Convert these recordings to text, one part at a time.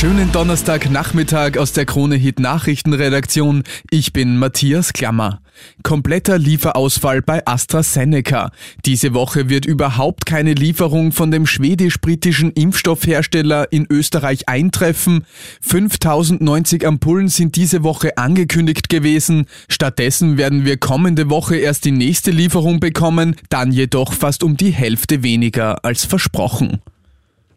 Schönen Donnerstagnachmittag aus der Krone Hit Nachrichtenredaktion. Ich bin Matthias Klammer. Kompletter Lieferausfall bei AstraZeneca. Diese Woche wird überhaupt keine Lieferung von dem schwedisch-britischen Impfstoffhersteller in Österreich eintreffen. 5090 Ampullen sind diese Woche angekündigt gewesen. Stattdessen werden wir kommende Woche erst die nächste Lieferung bekommen, dann jedoch fast um die Hälfte weniger als versprochen.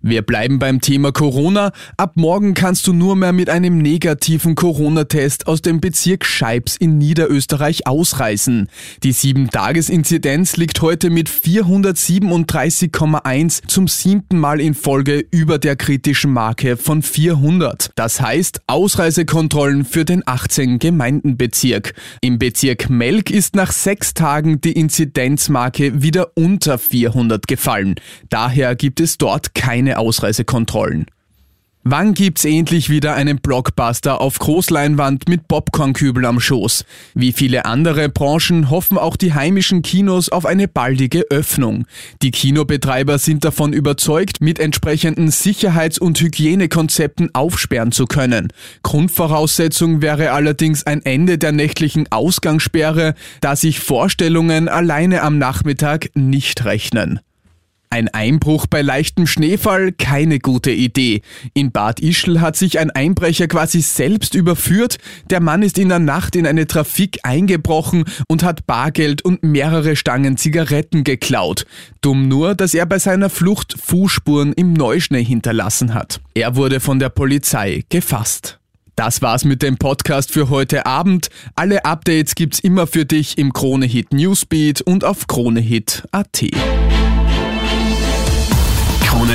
Wir bleiben beim Thema Corona. Ab morgen kannst du nur mehr mit einem negativen Corona-Test aus dem Bezirk Scheibs in Niederösterreich ausreisen. Die 7-Tages-Inzidenz liegt heute mit 437,1 zum siebten Mal in Folge über der kritischen Marke von 400. Das heißt Ausreisekontrollen für den 18 Gemeindenbezirk. Im Bezirk Melk ist nach sechs Tagen die Inzidenzmarke wieder unter 400 gefallen. Daher gibt es dort keine Ausreisekontrollen. Wann gibt's endlich wieder einen Blockbuster auf Großleinwand mit Popcornkübel am Schoß? Wie viele andere Branchen hoffen auch die heimischen Kinos auf eine baldige Öffnung. Die Kinobetreiber sind davon überzeugt, mit entsprechenden Sicherheits- und Hygienekonzepten aufsperren zu können. Grundvoraussetzung wäre allerdings ein Ende der nächtlichen Ausgangssperre, da sich Vorstellungen alleine am Nachmittag nicht rechnen. Ein Einbruch bei leichtem Schneefall? Keine gute Idee. In Bad Ischl hat sich ein Einbrecher quasi selbst überführt. Der Mann ist in der Nacht in eine Trafik eingebrochen und hat Bargeld und mehrere Stangen Zigaretten geklaut. Dumm nur, dass er bei seiner Flucht Fußspuren im Neuschnee hinterlassen hat. Er wurde von der Polizei gefasst. Das war's mit dem Podcast für heute Abend. Alle Updates gibt's immer für dich im Kronehit Newsbeat und auf kronehit.at.